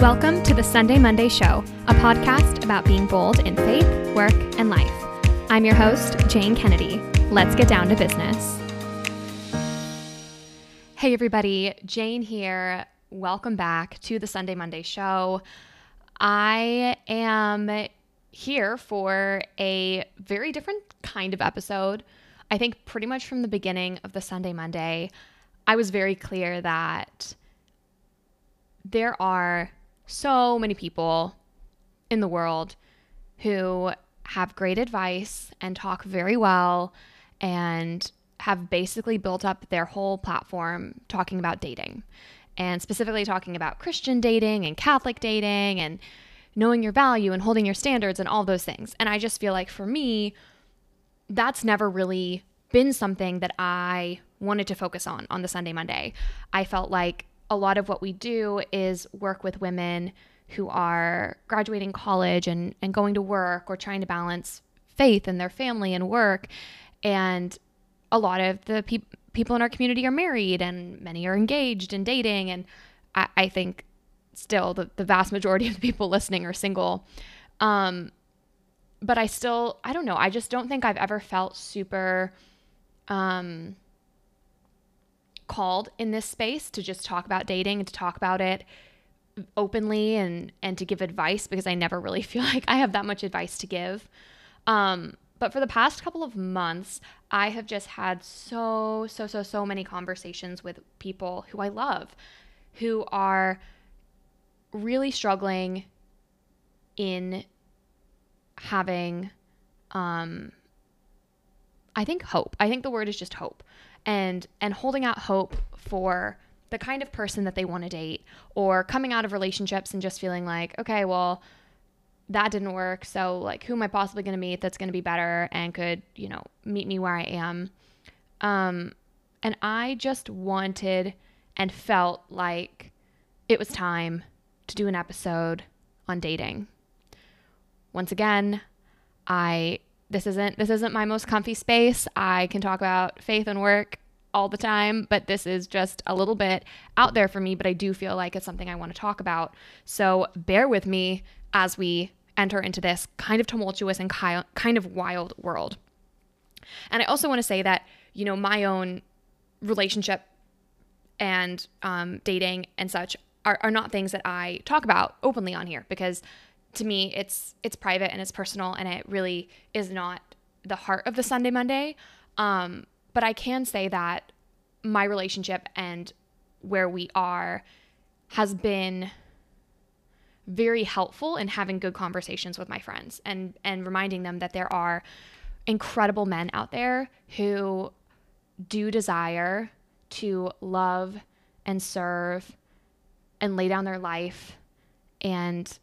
Welcome to the Sunday Monday Show, a podcast about being bold in faith, work, and life. I'm your host, Jane Kennedy. Let's get down to business. Hey, everybody, Jane here. Welcome back to the Sunday Monday Show. I am here for a very different kind of episode. I think pretty much from the beginning of the Sunday Monday, I was very clear that there are so many people in the world who have great advice and talk very well and have basically built up their whole platform talking about dating and specifically talking about Christian dating and Catholic dating and knowing your value and holding your standards and all those things. And I just feel like for me, that's never really been something that I wanted to focus on on the Sunday Monday. I felt like a lot of what we do is work with women who are graduating college and, and going to work or trying to balance faith and their family and work. And a lot of the pe- people in our community are married and many are engaged and dating. And I, I think still the, the vast majority of the people listening are single. Um, but I still, I don't know, I just don't think I've ever felt super um, called in this space to just talk about dating and to talk about it openly and and to give advice because I never really feel like I have that much advice to give. Um, but for the past couple of months, I have just had so so so so many conversations with people who I love, who are really struggling in having um I think hope. I think the word is just hope and and holding out hope for the kind of person that they want to date or coming out of relationships and just feeling like okay well that didn't work. So like who am i possibly going to meet that's going to be better and could you know meet me where i am? Um and i just wanted and felt like it was time to do an episode on dating. Once again i this isn't this isn't my most comfy space. I can talk about faith and work all the time, but this is just a little bit out there for me, but I do feel like it's something I want to talk about. So bear with me as we enter into this kind of tumultuous and kind of wild world. And I also want to say that, you know, my own relationship and um, dating and such are, are not things that I talk about openly on here because to me it's it's private and it's personal and it really is not the heart of the Sunday Monday. Um, but I can say that my relationship and where we are has been very helpful in having good conversations with my friends and and reminding them that there are incredible men out there who do desire to love and serve and lay down their life and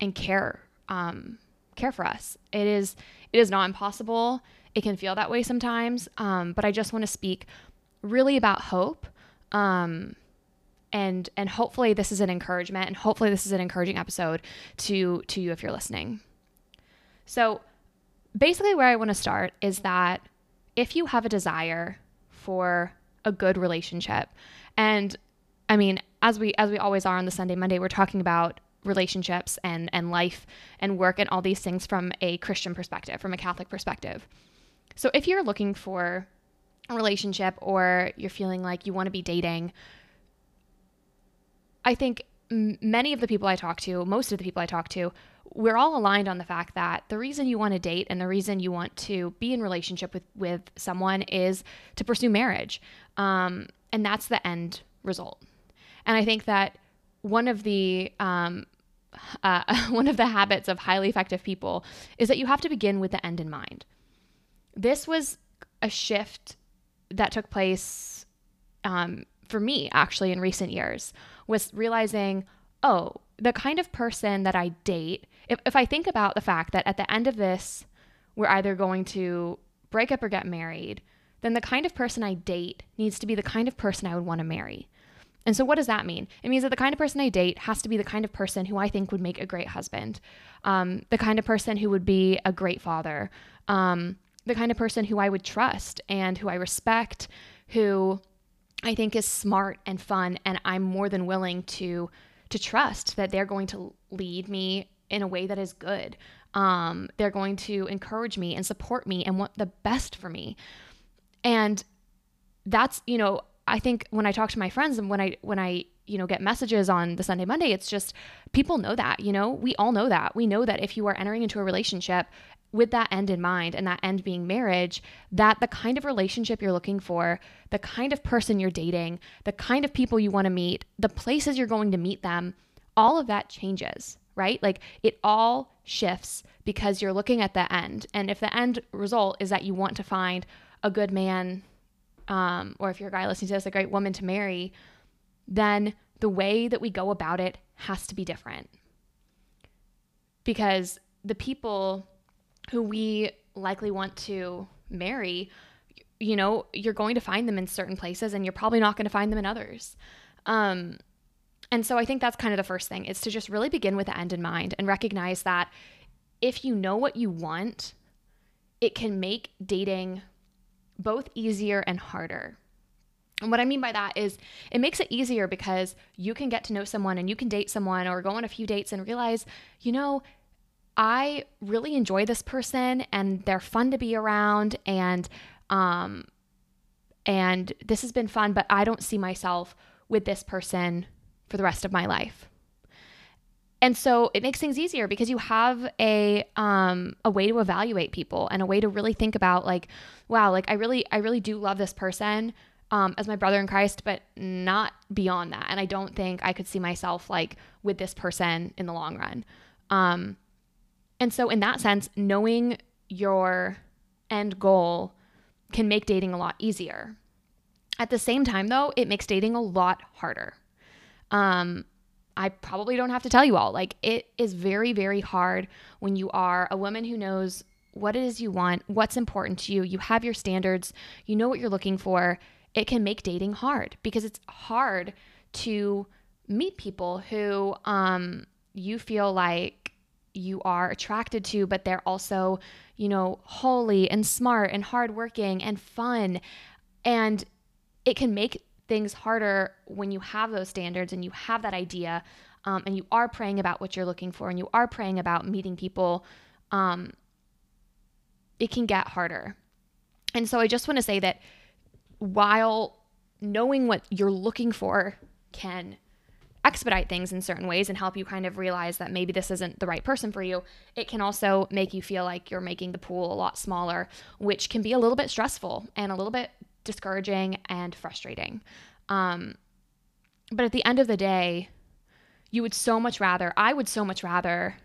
and care um, care for us. It is it is not impossible. It can feel that way sometimes, um, but I just want to speak really about hope. Um, and and hopefully this is an encouragement and hopefully this is an encouraging episode to to you if you're listening. So basically where I want to start is that if you have a desire for a good relationship and I mean as we as we always are on the Sunday Monday we're talking about relationships and and life and work and all these things from a Christian perspective, from a Catholic perspective. So if you're looking for a relationship or you're feeling like you want to be dating, I think many of the people I talk to, most of the people I talk to, we're all aligned on the fact that the reason you want to date and the reason you want to be in relationship with with someone is to pursue marriage, um, and that's the end result. And I think that one of the um, uh, one of the habits of highly effective people is that you have to begin with the end in mind. This was a shift that took place um, for me actually in recent years was realizing, oh, the kind of person that I date, if, if I think about the fact that at the end of this, we're either going to break up or get married, then the kind of person I date needs to be the kind of person I would want to marry. And so, what does that mean? It means that the kind of person I date has to be the kind of person who I think would make a great husband, um, the kind of person who would be a great father, um, the kind of person who I would trust and who I respect, who I think is smart and fun, and I'm more than willing to to trust that they're going to lead me in a way that is good. Um, they're going to encourage me and support me and want the best for me. And that's, you know, I think when I talk to my friends and when I when I, you know, get messages on the Sunday Monday, it's just people know that, you know, we all know that. We know that if you are entering into a relationship with that end in mind and that end being marriage, that the kind of relationship you're looking for, the kind of person you're dating, the kind of people you want to meet, the places you're going to meet them, all of that changes, right? Like it all shifts because you're looking at the end. And if the end result is that you want to find a good man, um, or if you're a guy listening to this, a great woman to marry, then the way that we go about it has to be different. Because the people who we likely want to marry, you know, you're going to find them in certain places and you're probably not going to find them in others. Um, and so I think that's kind of the first thing is to just really begin with the end in mind and recognize that if you know what you want, it can make dating both easier and harder. And what I mean by that is it makes it easier because you can get to know someone and you can date someone or go on a few dates and realize, you know, I really enjoy this person and they're fun to be around and um and this has been fun, but I don't see myself with this person for the rest of my life. And so it makes things easier because you have a um, a way to evaluate people and a way to really think about like, wow, like I really I really do love this person um, as my brother in Christ, but not beyond that. And I don't think I could see myself like with this person in the long run. Um, and so, in that sense, knowing your end goal can make dating a lot easier. At the same time, though, it makes dating a lot harder. Um, I probably don't have to tell you all. Like, it is very, very hard when you are a woman who knows what it is you want, what's important to you, you have your standards, you know what you're looking for. It can make dating hard because it's hard to meet people who um, you feel like you are attracted to, but they're also, you know, holy and smart and hardworking and fun. And it can make things harder when you have those standards and you have that idea um, and you are praying about what you're looking for and you are praying about meeting people. Um, it can get harder. And so I just want to say that while knowing what you're looking for can expedite things in certain ways and help you kind of realize that maybe this isn't the right person for you, it can also make you feel like you're making the pool a lot smaller, which can be a little bit stressful and a little bit discouraging and frustrating. Um, but at the end of the day, you would so much rather, I would so much rather,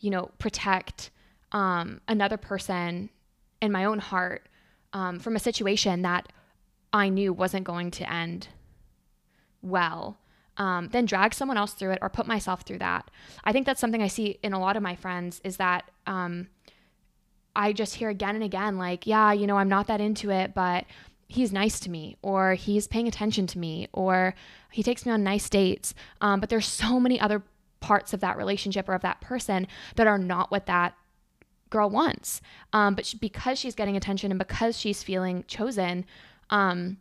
you know, protect um, another person in my own heart um, from a situation that I knew wasn't going to end well um, then drag someone else through it or put myself through that. I think that's something I see in a lot of my friends is that um, I just hear again and again, like, yeah, you know, I'm not that into it, but he's nice to me, or he's paying attention to me, or he takes me on nice dates. Um, but there's so many other parts of that relationship or of that person that are not what that girl wants. Um, but she, because she's getting attention and because she's feeling chosen, um,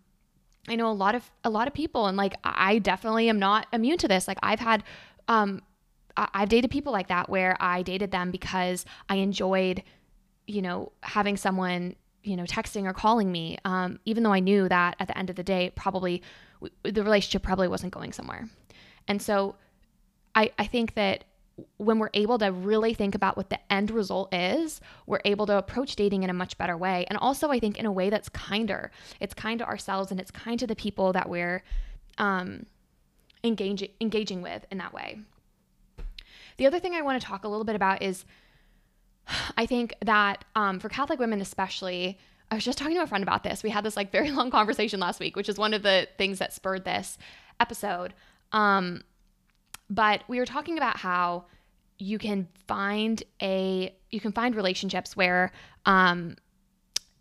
I know a lot of a lot of people and like I definitely am not immune to this. Like I've had um I've dated people like that where I dated them because I enjoyed you know having someone you know texting or calling me um, even though I knew that at the end of the day probably the relationship probably wasn't going somewhere. And so I I think that when we're able to really think about what the end result is, we're able to approach dating in a much better way. And also, I think in a way that's kinder. It's kind to ourselves and it's kind to the people that we're um, engaging engaging with in that way. The other thing I want to talk a little bit about is I think that um, for Catholic women, especially, I was just talking to a friend about this. We had this like very long conversation last week, which is one of the things that spurred this episode. Um, but we were talking about how you can find a you can find relationships where um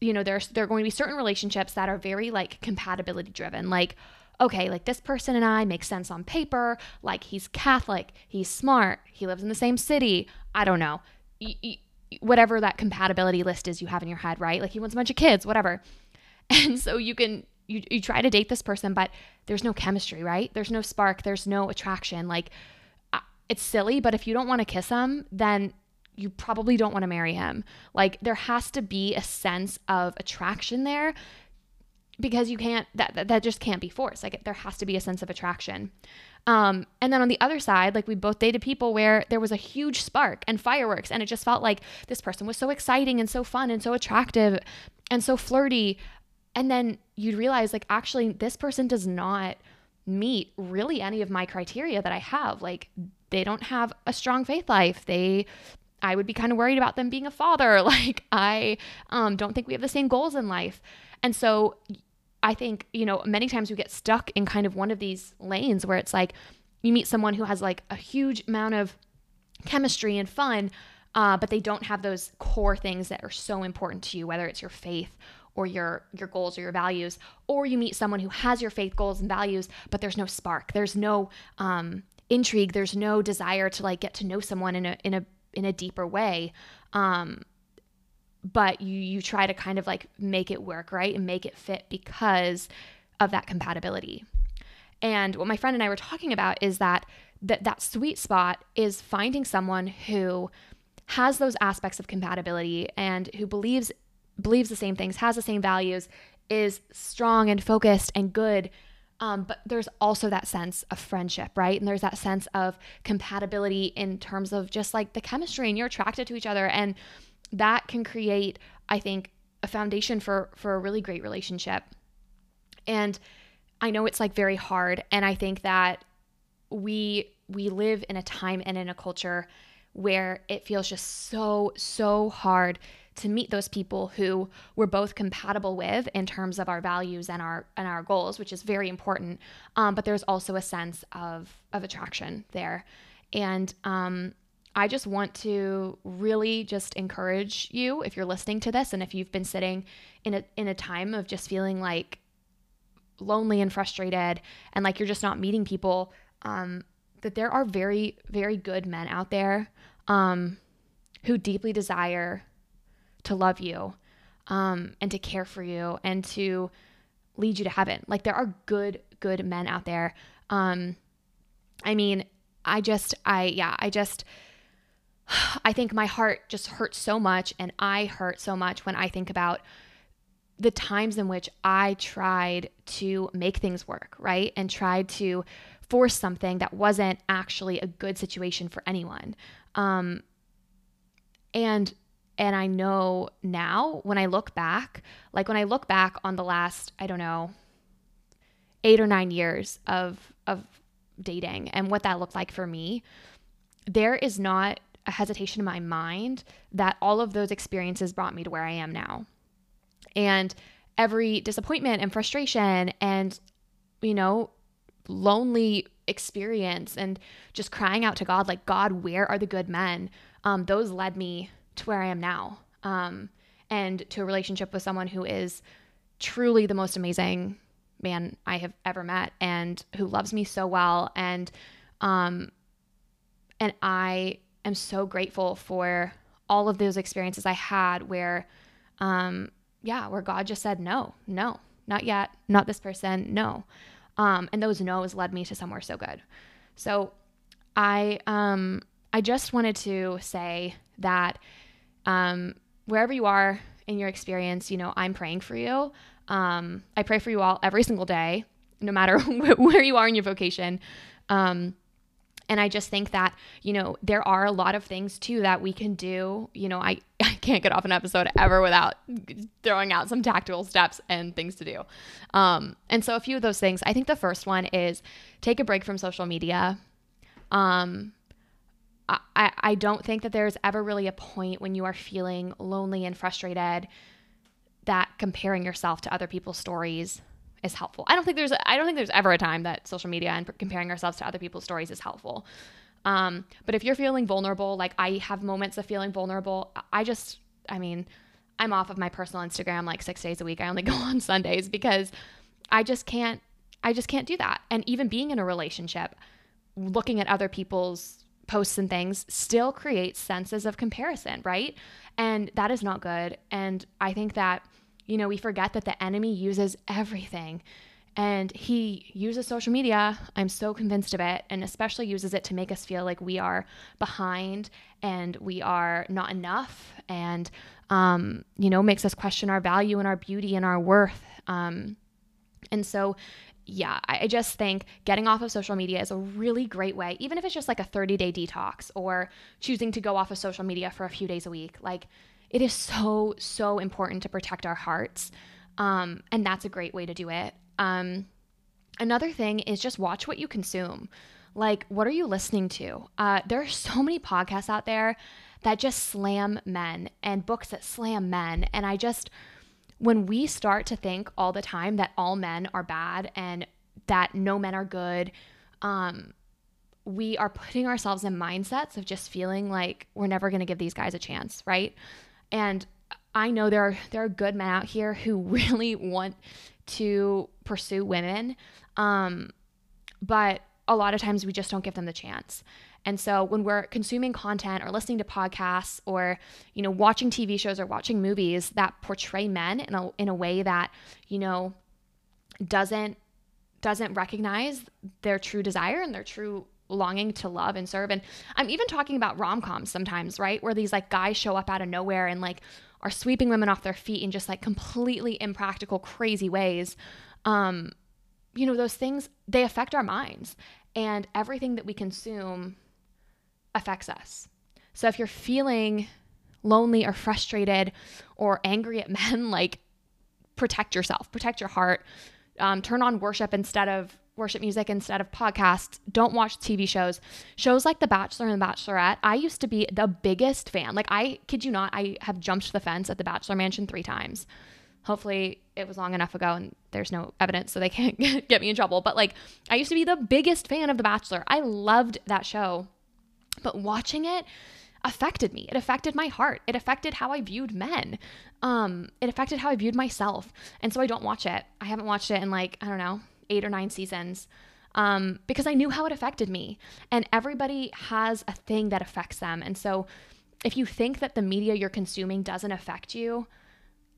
you know there's there are going to be certain relationships that are very like compatibility driven. Like okay like this person and i make sense on paper. Like he's catholic. He's smart. He lives in the same city. I don't know. Y- y- whatever that compatibility list is you have in your head right? Like he wants a bunch of kids whatever. And so you can you, you try to date this person, but there's no chemistry, right? There's no spark, there's no attraction. Like, it's silly, but if you don't want to kiss him, then you probably don't want to marry him. Like, there has to be a sense of attraction there because you can't, that, that, that just can't be forced. Like, there has to be a sense of attraction. Um, and then on the other side, like we both dated people where there was a huge spark and fireworks, and it just felt like this person was so exciting and so fun and so attractive and so flirty and then you'd realize like actually this person does not meet really any of my criteria that I have. Like they don't have a strong faith life. They I would be kind of worried about them being a father. Like I um, don't think we have the same goals in life. And so I think, you know, many times we get stuck in kind of one of these lanes where it's like you meet someone who has like a huge amount of chemistry and fun, uh, but they don't have those core things that are so important to you, whether it's your faith or your your goals or your values or you meet someone who has your faith goals and values but there's no spark. There's no um, intrigue. There's no desire to like get to know someone in a in a in a deeper way. Um, but you you try to kind of like make it work right? And make it fit because of that compatibility. And what my friend and I were talking about is that that that sweet spot is finding someone who has those aspects of compatibility and who believes believes the same things, has the same values, is strong and focused and good. Um, but there's also that sense of friendship, right? And there's that sense of compatibility in terms of just like the chemistry and you're attracted to each other. And that can create, I think, a foundation for for a really great relationship. And I know it's like very hard. And I think that we we live in a time and in a culture where it feels just so, so hard to meet those people who we're both compatible with in terms of our values and our and our goals, which is very important. Um, but there's also a sense of of attraction there, and um, I just want to really just encourage you if you're listening to this and if you've been sitting in a in a time of just feeling like lonely and frustrated and like you're just not meeting people um, that there are very very good men out there um, who deeply desire to love you um, and to care for you and to lead you to heaven. Like there are good, good men out there. Um, I mean, I just, I, yeah, I just, I think my heart just hurts so much and I hurt so much when I think about the times in which I tried to make things work, right? And tried to force something that wasn't actually a good situation for anyone. Um, and and I know now when I look back, like when I look back on the last, I don't know, eight or nine years of of dating and what that looked like for me, there is not a hesitation in my mind that all of those experiences brought me to where I am now. And every disappointment and frustration and, you know, lonely experience and just crying out to God, like, God, where are the good men? Um, those led me to where I am now um, and to a relationship with someone who is truly the most amazing man I have ever met and who loves me so well. And, um, and I am so grateful for all of those experiences I had where, um, yeah, where God just said, no, no, not yet, not this person, no. Um, and those no's led me to somewhere so good. So I, um, I just wanted to say that um, wherever you are in your experience, you know, I'm praying for you. Um, I pray for you all every single day, no matter where you are in your vocation. Um, and I just think that, you know, there are a lot of things too that we can do. You know, I, I can't get off an episode ever without throwing out some tactical steps and things to do. Um, and so a few of those things, I think the first one is take a break from social media. Um, I, I don't think that there's ever really a point when you are feeling lonely and frustrated that comparing yourself to other people's stories is helpful. I don't think there's I don't think there's ever a time that social media and comparing ourselves to other people's stories is helpful. Um, but if you're feeling vulnerable, like I have moments of feeling vulnerable, I just I mean, I'm off of my personal Instagram like 6 days a week. I only go on Sundays because I just can't I just can't do that. And even being in a relationship, looking at other people's posts and things still creates senses of comparison, right? And that is not good. And I think that you know, we forget that the enemy uses everything. And he uses social media, I'm so convinced of it, and especially uses it to make us feel like we are behind and we are not enough, and, um, you know, makes us question our value and our beauty and our worth. Um, and so, yeah, I just think getting off of social media is a really great way, even if it's just like a 30 day detox or choosing to go off of social media for a few days a week. Like, it is so, so important to protect our hearts. Um, and that's a great way to do it. Um, another thing is just watch what you consume. Like, what are you listening to? Uh, there are so many podcasts out there that just slam men and books that slam men. And I just, when we start to think all the time that all men are bad and that no men are good, um, we are putting ourselves in mindsets of just feeling like we're never going to give these guys a chance, right? And I know there are there are good men out here who really want to pursue women. Um, but a lot of times we just don't give them the chance. And so when we're consuming content or listening to podcasts or you know watching TV shows or watching movies that portray men in a in a way that, you know, doesn't doesn't recognize their true desire and their true longing to love and serve. And I'm even talking about rom-coms sometimes, right? Where these like guys show up out of nowhere and like are sweeping women off their feet in just like completely impractical, crazy ways. Um, you know, those things, they affect our minds. And everything that we consume affects us. So if you're feeling lonely or frustrated or angry at men, like protect yourself, protect your heart. Um, turn on worship instead of worship music instead of podcasts. Don't watch TV shows. Shows like The Bachelor and The Bachelorette. I used to be the biggest fan. Like, I kid you not, I have jumped the fence at the Bachelor Mansion three times. Hopefully, it was long enough ago and there's no evidence, so they can't get me in trouble. But like, I used to be the biggest fan of The Bachelor. I loved that show. But watching it, affected me. It affected my heart. It affected how I viewed men. Um, it affected how I viewed myself. And so I don't watch it. I haven't watched it in like, I don't know, eight or nine seasons um, because I knew how it affected me. And everybody has a thing that affects them. And so if you think that the media you're consuming doesn't affect you,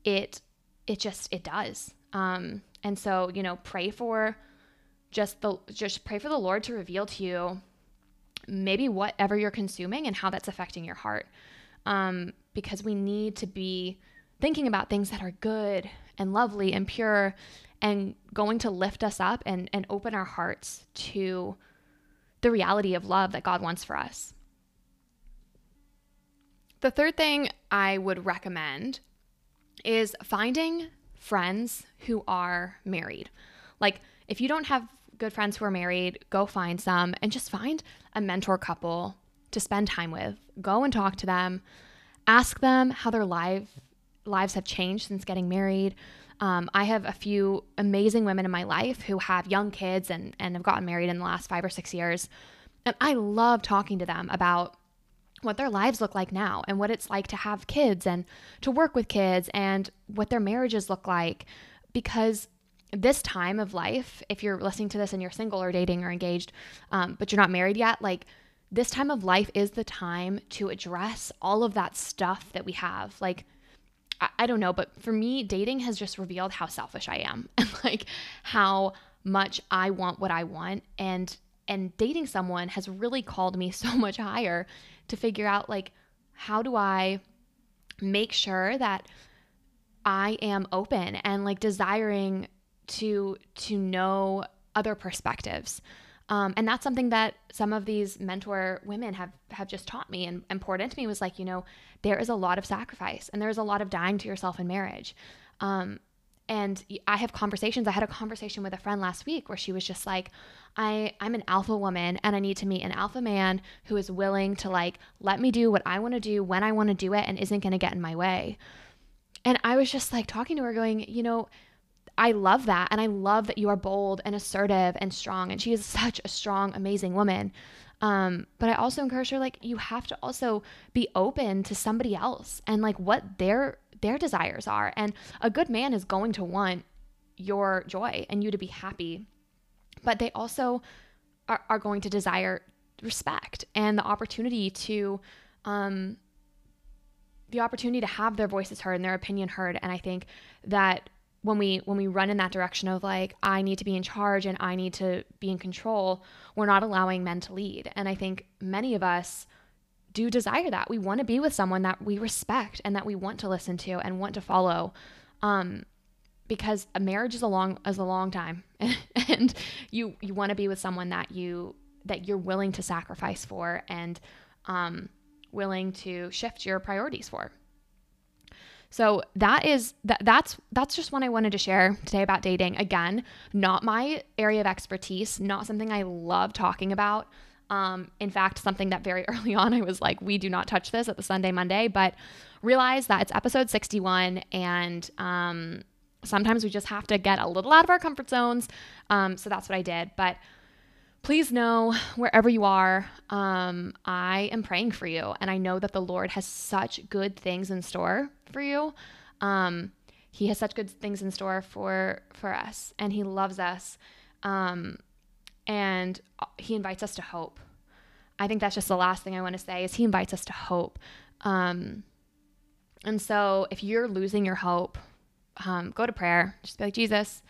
it it just it does. Um, and so you know, pray for just the just pray for the Lord to reveal to you maybe whatever you're consuming and how that's affecting your heart. Um, because we need to be thinking about things that are good and lovely and pure and going to lift us up and, and open our hearts to the reality of love that God wants for us. The third thing I would recommend is finding friends who are married. Like, if you don't have good friends who are married, go find some and just find a mentor couple to spend time with. Go and talk to them. Ask them how their life, lives have changed since getting married. Um, I have a few amazing women in my life who have young kids and, and have gotten married in the last five or six years. And I love talking to them about what their lives look like now and what it's like to have kids and to work with kids and what their marriages look like. Because this time of life, if you're listening to this and you're single or dating or engaged, um, but you're not married yet, like this time of life is the time to address all of that stuff that we have. Like, I, I don't know, but for me, dating has just revealed how selfish I am and like how much I want what I want. And and dating someone has really called me so much higher to figure out like how do I make sure that I am open and like desiring to to know other perspectives. Um, and that's something that some of these mentor women have have just taught me and, and poured into me was like, you know, there is a lot of sacrifice and there's a lot of dying to yourself in marriage. Um, and I have conversations. I had a conversation with a friend last week where she was just like, I, I'm an alpha woman and I need to meet an alpha man who is willing to like let me do what I want to do when I want to do it and isn't going to get in my way. And I was just like talking to her, going, you know, I love that. And I love that you are bold and assertive and strong. And she is such a strong, amazing woman. Um, but I also encourage her, like, you have to also be open to somebody else and like what their their desires are. And a good man is going to want your joy and you to be happy. But they also are, are going to desire respect and the opportunity to um the opportunity to have their voices heard and their opinion heard. And I think that when we when we run in that direction of like I need to be in charge and I need to be in control, we're not allowing men to lead. And I think many of us do desire that. We want to be with someone that we respect and that we want to listen to and want to follow. Um, because a marriage is a long is a long time and you you want to be with someone that you that you're willing to sacrifice for and um, willing to shift your priorities for. So that is that that's that's just one I wanted to share today about dating. Again, not my area of expertise, not something I love talking about. Um, in fact, something that very early on I was like, we do not touch this at the Sunday Monday, but realize that it's episode 61 and um, sometimes we just have to get a little out of our comfort zones. Um, so that's what I did. But please know wherever you are, um, I am praying for you. And I know that the Lord has such good things in store for you. Um, he has such good things in store for for us, and He loves us, um, and He invites us to hope. I think that's just the last thing I want to say is He invites us to hope. Um, and so, if you're losing your hope, um, go to prayer. Just be like, Jesus,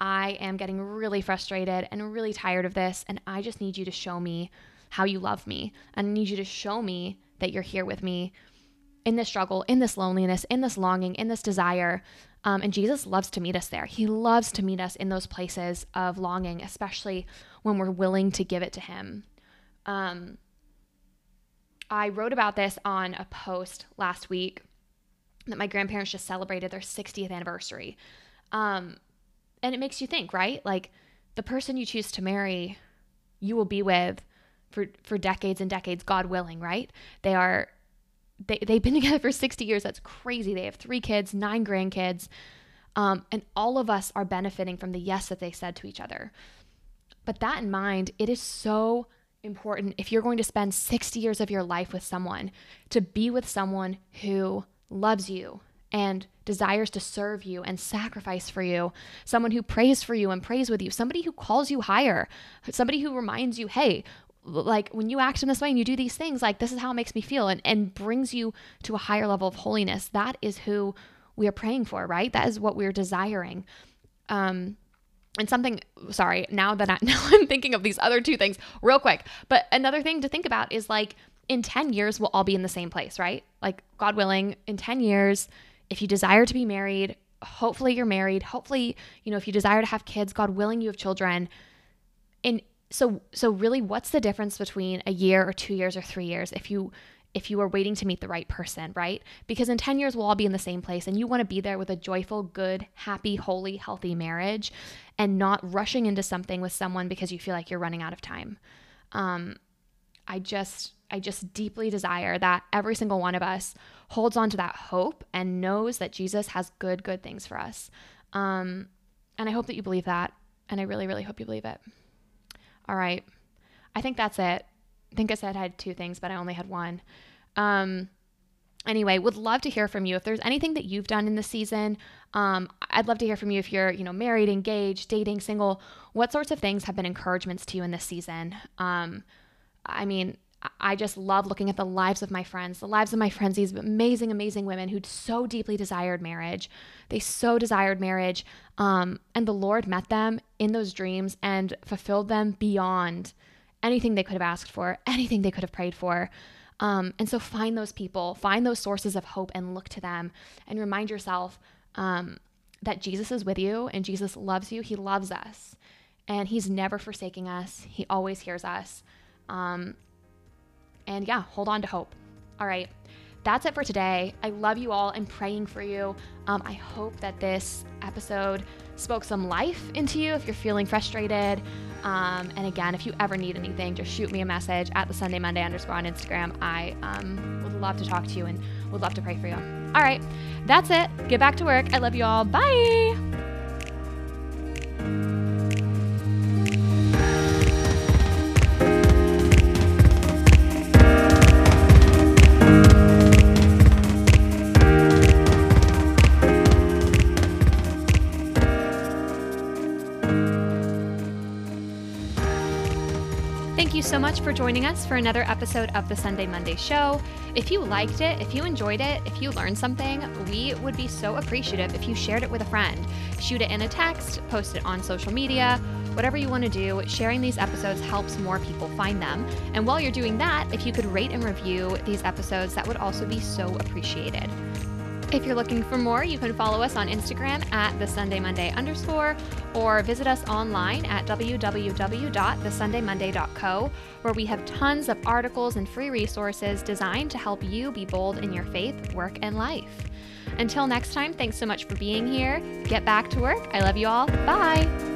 I am getting really frustrated and really tired of this. And I just need you to show me how you love me. And I need you to show me that you're here with me in this struggle, in this loneliness, in this longing, in this desire. Um, and Jesus loves to meet us there. He loves to meet us in those places of longing, especially when we're willing to give it to Him. Um, I wrote about this on a post last week that my grandparents just celebrated their 60th anniversary. Um, and it makes you think, right? Like the person you choose to marry, you will be with for for decades and decades, God willing, right? They are they they've been together for 60 years. That's crazy. They have three kids, nine grandkids. Um, and all of us are benefiting from the yes that they said to each other. But that in mind, it is so important if you're going to spend 60 years of your life with someone to be with someone who loves you and desires to serve you and sacrifice for you, someone who prays for you and prays with you, somebody who calls you higher, somebody who reminds you, hey, like when you act in this way and you do these things, like this is how it makes me feel and, and brings you to a higher level of holiness. That is who we are praying for, right? That is what we're desiring. Um, and something sorry now that I, now i'm thinking of these other two things real quick but another thing to think about is like in 10 years, we'll all be in the same place, right? Like, God willing, in 10 years, if you desire to be married, hopefully you're married. Hopefully, you know, if you desire to have kids, God willing, you have children. And so, so really, what's the difference between a year or two years or three years if you if you are waiting to meet the right person, right? Because in 10 years, we'll all be in the same place and you want to be there with a joyful, good, happy, holy, healthy marriage and not rushing into something with someone because you feel like you're running out of time. Um, I just, I just deeply desire that every single one of us holds on to that hope and knows that Jesus has good, good things for us. Um, and I hope that you believe that. And I really, really hope you believe it. All right. I think that's it. Think I said I had two things, but I only had one. Um, anyway, would love to hear from you. If there's anything that you've done in the season, um, I'd love to hear from you if you're, you know, married, engaged, dating, single. What sorts of things have been encouragements to you in this season? Um, I mean, I just love looking at the lives of my friends, the lives of my friends, these amazing, amazing women who so deeply desired marriage. They so desired marriage. Um, and the Lord met them in those dreams and fulfilled them beyond anything they could have asked for, anything they could have prayed for. Um, and so find those people, find those sources of hope and look to them and remind yourself um, that Jesus is with you and Jesus loves you. He loves us and He's never forsaking us, He always hears us. Um, and yeah, hold on to hope. All right. That's it for today. I love you all. I'm praying for you. Um, I hope that this episode spoke some life into you if you're feeling frustrated. Um, and again, if you ever need anything, just shoot me a message at the Sunday Monday underscore on Instagram. I um, would love to talk to you and would love to pray for you. All right, that's it. Get back to work. I love you all. Bye. Much for joining us for another episode of the Sunday Monday Show. If you liked it, if you enjoyed it, if you learned something, we would be so appreciative if you shared it with a friend. Shoot it in a text, post it on social media, whatever you want to do. Sharing these episodes helps more people find them. And while you're doing that, if you could rate and review these episodes, that would also be so appreciated. If you're looking for more, you can follow us on Instagram at the Sunday Monday underscore or visit us online at www.thesundaymonday.co, where we have tons of articles and free resources designed to help you be bold in your faith, work, and life. Until next time, thanks so much for being here. Get back to work. I love you all. Bye.